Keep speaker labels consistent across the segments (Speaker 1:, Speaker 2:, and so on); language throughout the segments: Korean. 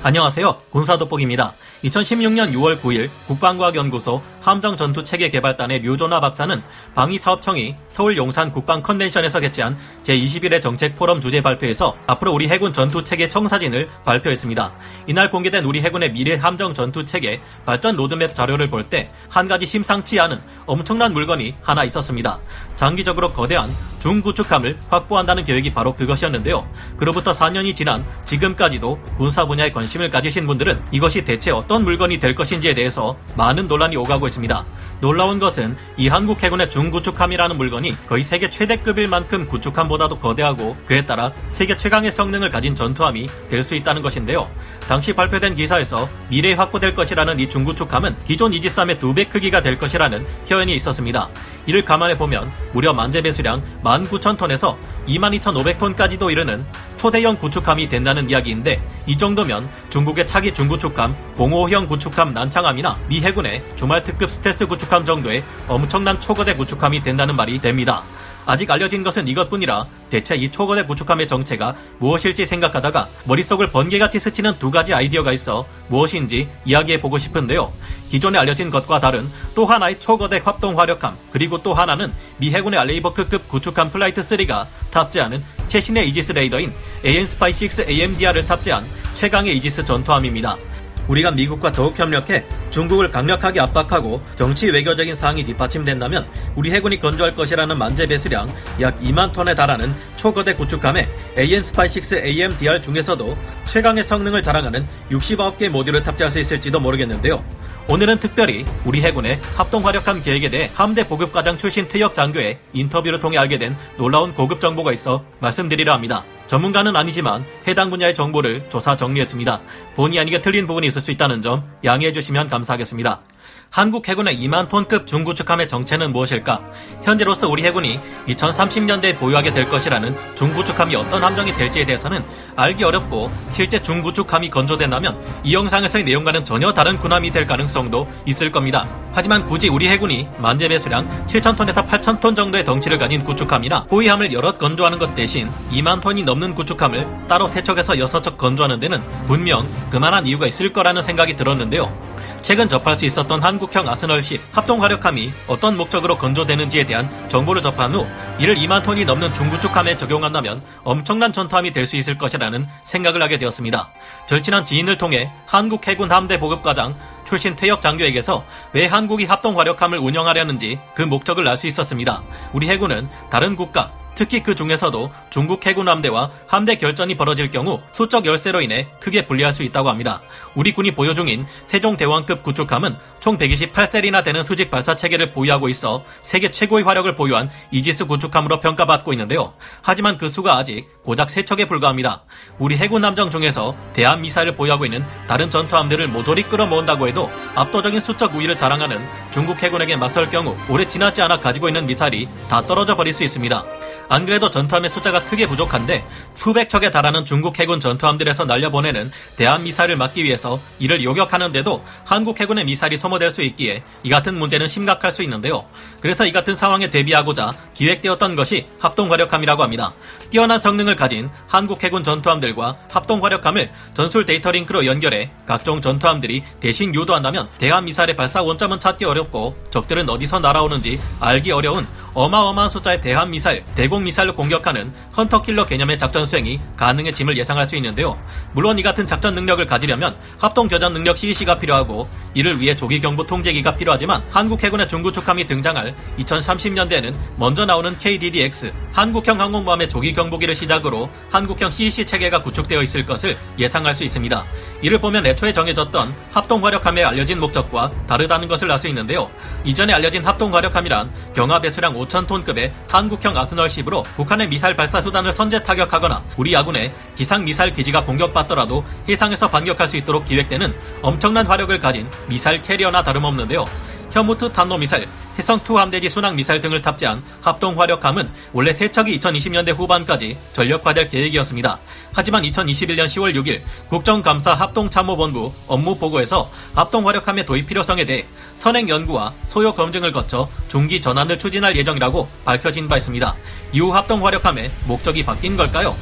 Speaker 1: 안녕하세요. 군사돋보기입니다. 2016년 6월 9일 국방과학연구소 함정전투체계개발단의 류조나 박사는 방위사업청이 서울 용산 국방 컨벤션에서 개최한 제21회 정책 포럼 주제 발표에서 앞으로 우리 해군 전투체계 청사진을 발표했습니다. 이날 공개된 우리 해군의 미래 함정 전투체계 발전 로드맵 자료를 볼 때 한 가지 심상치 않은 엄청난 물건이 하나 있었습니다. 장기적으로 거대한 중구축함을 확보한다는 계획이 바로 그것이었는데요. 그로부터 4년이 지난 지금까지도 군사 분야에 관심 을 가지신 분들은 이것이 대체 어떤 물건이 될 것인지에 대해서 많은 논란이 오가고 있습니다. 놀라운 것은 이 한국 해군의 중구축함이라는 물건이 거의 세계 최대급일 만큼 구축함보다도 거대하고 그에 따라 세계 최강의 성능을 가진 전투함이 될 수 있다는 것인데요. 당시 발표된 기사에서 미래에 확보될 것이라는 이 중구축함은 기존 이지스함의 두 배 크기가 될 것이라는 표현이 있었습니다. 이를 감안해 보면 무려 만재 배수량 19,000톤에서 22,500톤까지도 이르는 초대형 구축함이 된다는 이야기인데 이 정도면 중국의 차기 중구축함, 공호형 구축함 난창함이나 미 해군의 주말 특급 스텔스 구축함 정도의 엄청난 초거대 구축함이 된다는 말이 됩니다. 아직 알려진 것은 이것뿐이라 대체 이 초거대 구축함의 정체가 무엇일지 생각하다가 머릿속을 번개같이 스치는 두 가지 아이디어가 있어 무엇인지 이야기해 보고 싶은데요. 기존에 알려진 것과 다른 또 하나의 초거대 합동 화력함 그리고 또 하나는 미 해군의 알레이버크급 구축함 Flight 3가 탑재하는 최신의 이지스 레이더인 AN-SPY-6 AMDR을 탑재한 최강의 이지스 전투함입니다. 우리가 미국과 더욱 협력해 중국을 강력하게 압박하고 정치 외교적인 사항이 뒷받침된다면 우리 해군이 건조할 것이라는 만재 배수량 약 2만 톤에 달하는 초거대 구축함에 AN-SPY-6 AMDR 중에서도 최강의 성능을 자랑하는 69개 모듈을 탑재할 수 있을지도 모르겠는데요. 오늘은 특별히 우리 해군의 합동 화력함 계획에 대해 함대 보급과장 출신 퇴역 장교의 인터뷰를 통해 알게 된 놀라운 고급 정보가 있어 말씀드리려 합니다. 전문가는 아니지만 해당 분야의 정보를 조사 정리했습니다. 본의 아니게 틀린 부분이 있을 수 있다는 점 양해해 주시면 감사하겠습니다. 한국 해군의 2만 톤급 중구축함의 정체는 무엇일까? 현재로서 우리 해군이 2030년대에 보유하게 될 것이라는 중구축함이 어떤 함정이 될지에 대해서는 알기 어렵고 실제 중구축함이 건조된다면 이 영상에서의 내용과는 전혀 다른 군함이 될 가능성도 있을 겁니다. 하지만 굳이 우리 해군이 만재 배 수량 7,000톤에서 8,000톤 정도의 덩치를 가진 구축함이나 호위함을 여럿 건조하는 것 대신 2만 톤이 넘는 구축함을 따로 세척해서 6척 건조하는 데는 분명 그만한 이유가 있을 거라는 생각이 들었는데요. 최근 접할 수 있었던 한국형 아스널10 합동 화력함이 어떤 목적으로 건조되는지에 대한 정보를 접한 후 이를 2만 톤이 넘는 중구축함에 적용한다면 엄청난 전투함이 될 수 있을 것이라는 생각을 하게 되었습니다. 절친한 지인을 통해 한국 해군 함대 보급과장 출신 퇴역 장교에게서 왜 한국이 합동 화력함을 운영하려는지 그 목적을 알 수 있었습니다. 우리 해군은 다른 국가 특히 그 중에서도 중국 해군 함대와 함대 결전이 벌어질 경우 수적 열세로 인해 크게 불리할 수 있다고 합니다. 우리 군이 보유 중인 세종대왕급 구축함은 총 128셀이나 되는 수직 발사 체계를 보유하고 있어 세계 최고의 화력을 보유한 이지스 구축함으로 평가받고 있는데요. 하지만 그 수가 아직 고작 3척에 불과합니다. 우리 해군 함정 중에서 대한 미사일을 보유하고 있는 다른 전투함들을 모조리 끌어모은다고 해도 압도적인 수적 우위를 자랑하는 중국 해군에게 맞설 경우 오래 지나지 않아 가지고 있는 미사일이 다 떨어져 버릴 수 있습니다. 안 그래도 전투함의 숫자가 크게 부족한데 수백 척에 달하는 중국 해군 전투함들에서 날려보내는 대한 미사일을 막기 위해서 이를 요격하는데도 한국 해군의 미사일이 소모될 수 있기에 이 같은 문제는 심각할 수 있는데요. 그래서 이 같은 상황에 대비하고자 기획되었던 것이 합동 화력함이라고 합니다. 뛰어난 성능을 가진 한국 해군 전투함들과 합동 화력함을 전술 데이터 링크로 연결해 각종 전투함들이 대신 유도한다면 대한 미사일의 발사 원점은 찾기 어렵고 적들은 어디서 날아오는지 알기 어려운 어마어마한 숫자의 대한 미사일, 대공 미사일로 공격하는 헌터 킬러 개념의 작전 수행이 가능해짐을 예상할 수 있는데요. 물론 이 같은 작전 능력을 가지려면 합동 교전 능력 CEC가 필요하고 이를 위해 조기 경보 통제기가 필요하지만 한국 해군의 중구축함이 등장할 2030년대에는 먼저 나오는 KDDX 한국형 항공모함의 조기 경보기를 시작으로 한국형 CEC 체계가 구축되어 있을 것을 예상할 수 있습니다. 이를 보면 애초에 정해졌던 합동 화력함의 알려진 목적과 다르다는 것을 알 수 있는데요. 이전에 알려진 합동 화력함이란 경하 배수량 5,000톤급의 한국형 아스널 10으로 북한의 미사일 발사 수단을 선제 타격하거나 우리 아군의 지상 미사일 기지가 공격받더라도 해상에서 반격할 수 있도록 기획되는 엄청난 화력을 가진 미사일 캐리어나 다름없는데요. 혐오트 탄도미사일, 해성2 함대지 순항 미사일 등을 탑재한 합동 화력함은 원래 세척이 2020년대 후반까지 전력화될 계획이었습니다. 하지만 2021년 10월 6일 국정감사 합동참모본부 업무 보고에서 합동 화력함의 도입 필요성에 대해 선행 연구와 소요 검증을 거쳐 중기 전환을 추진할 예정이라고 밝혀진 바 있습니다. 이후 합동 화력함의 목적이 바뀐 걸까요?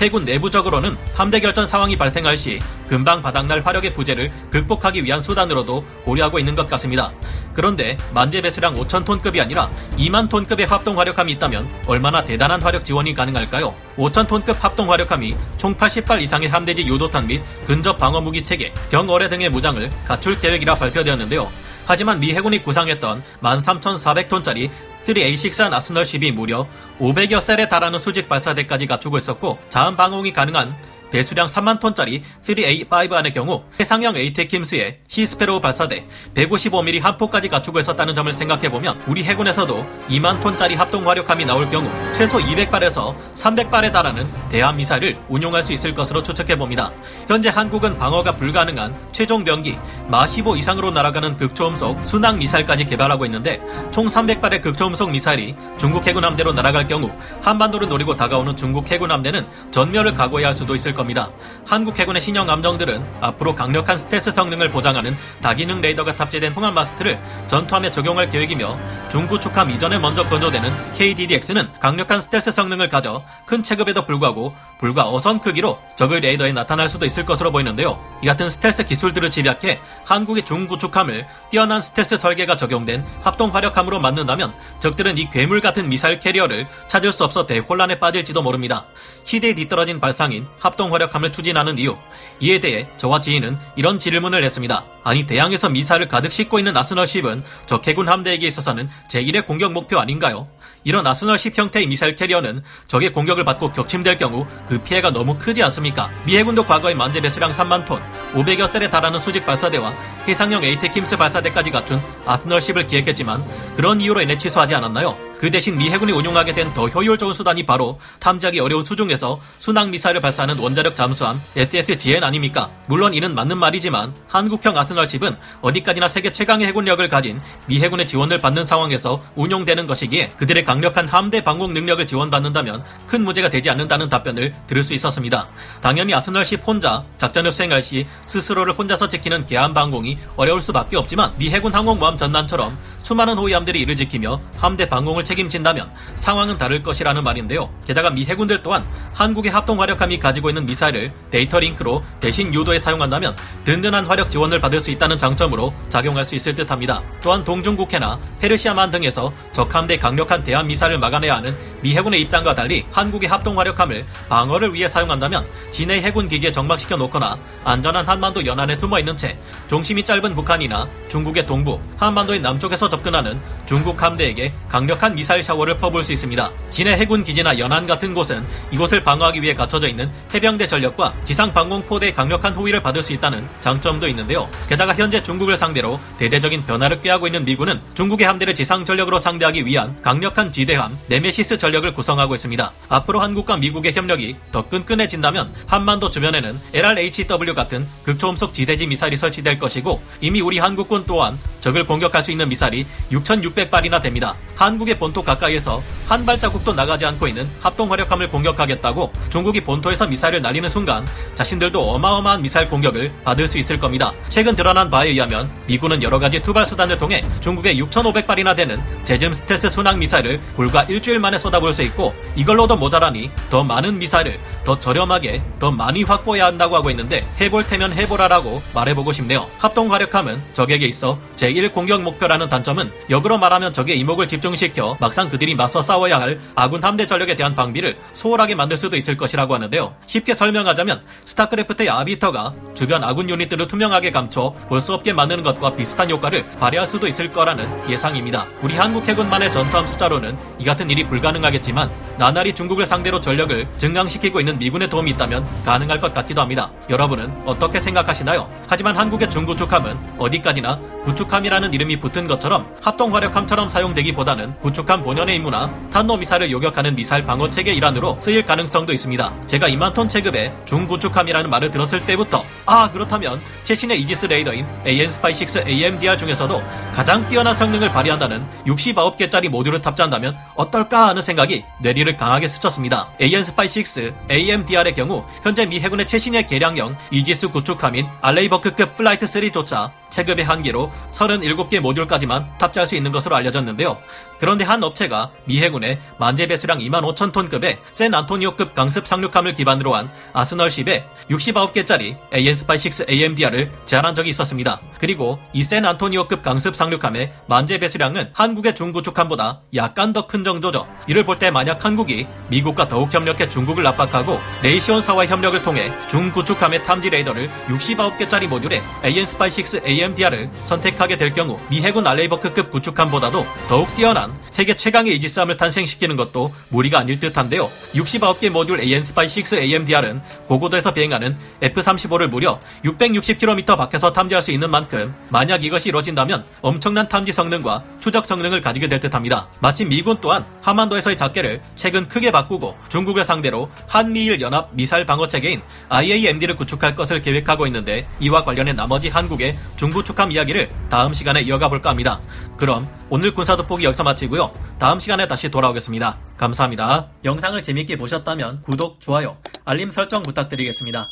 Speaker 1: 해군 내부적으로는 함대 결전 상황이 발생할 시 금방 바닥날 화력의 부재를 극복하기 위한 수단으로도 고려하고 있는 것 같습니다. 그런데 만재 배수량 5천 톤급이 아니라 2만 톤급의 합동 화력함이 있다면 얼마나 대단한 화력 지원이 가능할까요? 5천 톤급 합동 화력함이 총 80발 이상의 함대지 요도탄 및 근접 방어 무기 체계, 경어뢰 등의 무장을 갖출 계획이라 발표되었는데요. 하지만 미 해군이 구상했던 13,400톤짜리 3A6 아스널십이 무려 500여 셀에 달하는 수직 발사대까지 갖추고 있었고 자음 방어이 가능한 배수량 3만 톤짜리 3A5 안의 경우 해상형 에이테킴스의 시스페로우 발사대 155mm 한 포까지 갖추고 있었다는 점을 생각해보면 우리 해군에서도 2만 톤짜리 합동 화력함이 나올 경우 최소 200발에서 300발에 달하는 대함 미사일을 운용할 수 있을 것으로 추측해봅니다. 현재 한국은 방어가 불가능한 최종 병기 마하 15 이상으로 날아가는 극초음속 순항 미사일까지 개발하고 있는데 총 300발의 극초음속 미사일이 중국 해군 함대로 날아갈 경우 한반도를 노리고 다가오는 중국 해군 함대는 전멸을 각오해야 할 수도 있을 겁니다. 겁니다. 한국 해군의 신형 함정들은 앞으로 강력한 스텔스 성능을 보장하는 다기능 레이더가 탑재된 통합 마스트를 전투함에 적용할 계획이며 중구축함 이전에 먼저 건조되는 KDDX는 강력한 스텔스 성능을 가져 큰 체급에도 불구하고 불과 어선 크기로 적의 레이더에 나타날 수도 있을 것으로 보이는데요. 이 같은 스텔스 기술들을 집약해 한국의 중구축함을 뛰어난 스텔스 설계가 적용된 합동 화력함으로 만든다면 적들은 이 괴물 같은 미사일 캐리어를 찾을 수 없어 대혼란에 빠질지도 모릅니다. 시대에 뒤떨어진 발상인 합동 화력함을 추진하는 이유. 이에 대해 저와 지인은 이런 질문을 했습니다. 아니 대양에서 미사일을 가득 싣고 있는 arsenal ship은 적 해군 함대에게 있어서는 제1의 공격 목표 아닌가요? 이런 arsenal ship 형태의 미사일 캐리어는 적의 공격을 받고 격침될 경우 그 피해가 너무 크지 않습니까? 미 해군도 과거에 만재 배수량 3만 톤, 500여 셀에 달하는 수직 발사대와 해상형 에이테킴스 발사대까지 갖춘 아스널십을 기획했지만 그런 이유로 인해 취소하지 않았나요? 그 대신 미 해군이 운용하게 된 더 효율 좋은 수단이 바로 탐지하기 어려운 수중에서 순항 미사일을 발사하는 원자력 잠수함 SSGN 아닙니까? 물론 이는 맞는 말이지만 한국형 아스널십은 어디까지나 세계 최강의 해군력을 가진 미 해군의 지원을 받는 상황에서 운용되는 것이기에 그들의 강력한 함대 방공 능력을 지원받는다면 큰 문제가 되지 않는다는 답변을 들을 수 있었습니다. 당연히 아스널십 혼자 작전을 수행할 시 스스로를 혼자서 지키는 개함 방공이 어려울 수밖에 없지만 미 해군 항공모함 전단처럼 수많은 호위함들이 이를 지키며 함대 방공을 책임진다면 상황은 다를 것이라는 말인데요. 게다가 미 해군들 또한 한국의 합동 화력함이 가지고 있는 미사일을 데이터 링크로 대신 유도에 사용한다면 든든한 화력 지원을 받을 수 있다는 장점으로 작용할 수 있을 듯합니다. 또한 동중국해나 페르시아만 등에서 적함대 강력한 대한 미사일을 막아내야 하는 미 해군의 입장과 달리 한국의 합동 화력함을 방어를 위해 사용한다면 진해 해군 기지에 정박시켜 놓거나 안전한 한반도 연안에 숨어 있는 채 중심이 짧은 북한이나 중국의 동부, 한반도의 남쪽에서 접근하는 중국 함대에게 강력한 미사일 샤워를 퍼부을 수 있습니다. 진해 해군 기지나 연안 같은 곳은 이곳을 방어하기 위해 갖춰져 있는 해병대 전력과 지상 방공포대의 강력한 호위를 받을 수 있다는 장점도 있는데요. 게다가 현재 중국을 상대로 대대적인 변화를 꾀하고 있는 미군은 중국의 함대를 지상 전력으로 상대하기 위한 강력한 지대함 네메시스 전력을 구성하고 있습니다. 앞으로 한국과 미국의 협력이 더 끈끈해진다면 한반도 주변에는 LRHW 같은 극초음속 지대지 미사일이 설치될 것이고 이미 우리 한국군 또한 적을 공격할 수 있는 미사일이 6,600발이나 됩니다. 한국의 본토 가까이에서 한 발자국도 나가지 않고 있는 합동 화력함을 공격하겠다고 중국이 본토에서 미사일을 날리는 순간 자신들도 어마어마한 미사일 공격을 받을 수 있을 겁니다. 최근 드러난 바에 의하면 미군은 여러 가지 투발 수단을 통해 중국의 6,500발이나 되는 JASSM 스텔스 순항 미사일을 불과 일주일 만에 쏟아부을 수 있고 이걸로도 모자라니 더 많은 미사일을 더 저렴하게 더 많이 확보해야 한다고 하고 있는데 해볼 테면 해보라라고 말해보고 싶네요. 합동 화력함은 적에게 있어 제1 공격 목표라는 단점은 역으로 말하면 적의 이목을 집중시켜 막상 그들이 맞서 싸 워야 할 아군 함대 전력에 대한 방비를 소홀하게 만들 수도 있을 것이라고 하는데요. 쉽게 설명하자면 스타크래프트의 아비터가 주변 아군 유닛들을 투명하게 감춰 볼 수 없게 만드는 것과 비슷한 효과를 발휘할 수도 있을 거라는 예상입니다. 우리 한국 해군만의 전투함 숫자로는 이 같은 일이 불가능하겠지만 나날이 중국을 상대로 전력을 증강시키고 있는 미군의 도움이 있다면 가능할 것 같기도 합니다. 여러분은 어떻게 생각하시나요? 하지만 한국의 중구축함은 어디까지나 구축함이라는 이름이 붙은 것처럼 합동 화력함처럼 사용되기보다는 구축함 본연의 임무나 탄도미사를 요격하는 미사일 방어 체계 일환으로 쓰일 가능성도 있습니다. 제가 2만 톤 체급의 중구축함이라는 말을 들었을 때부터 아 그렇다면 최신의 이지스 레이더인 AN-SPY-6 AMDR 중에서도 가장 뛰어난 성능을 발휘한다는 69개짜리 모듈을 탑재한다면 어떨까 하는 생각이 뇌리를 강하게 스쳤습니다. AN-SPY-6 AMDR의 경우 현재 미 해군의 최신의 개량형 이지스 구축함인 알레이버크급 Flight 3조차 체급의 한계로 37개 모듈까지만 탑재할 수 있는 것으로 알려졌는데요. 그런데 한 업체가 미 해군의 만재 배수량 2만 5천 톤급의 샌 안토니오급 강습 상륙함을 기반으로 한 arsenal ship에 69개짜리 AN-SPY-6 AMDR을 제안한 적이 있었습니다. 그리고 이 샌 안토니오급 강습 상륙함의 만재 배수량은 한국의 중구축함보다 약간 더 큰 정도죠. 이를 볼 때 만약 한 국이 미국과 더욱 협력해 중국을 압박하고 레이시온사와 협력을 통해 중구축함의 탐지 레이더를 69개짜리 모듈에 AN-SPY-6 AMDR을 선택하게 될 경우 미 해군 알레이버크급 구축함보다도 더욱 뛰어난 세계 최강의 이지스함을 탄생시키는 것도 무리가 아닐 듯한데요. 69개 모듈 AN-SPY-6 AMDR은 고고도에서 비행하는 F-35를 무려 660km 밖에서 탐지할 수 있는 만큼 만약 이것이 이루어진다면 엄청난 탐지 성능과 추적 성능을 가지게 될 듯합니다. 마침 미군 또한 하만도에서의 작계를 최근 크게 바꾸고 중국을 상대로 한미일 연합 미사일 방어 체계인 IAMD를 구축할 것을 계획하고 있는데 이와 관련해 나머지 한국의 중구축함 이야기를 다음 시간에 이어가 볼까 합니다. 그럼 오늘 군사 돋보기 여기서 마치고요. 다음 시간에 다시 돌아오겠습니다. 감사합니다. 영상을 재밌게 보셨다면 구독, 좋아요, 알림 설정 부탁드리겠습니다.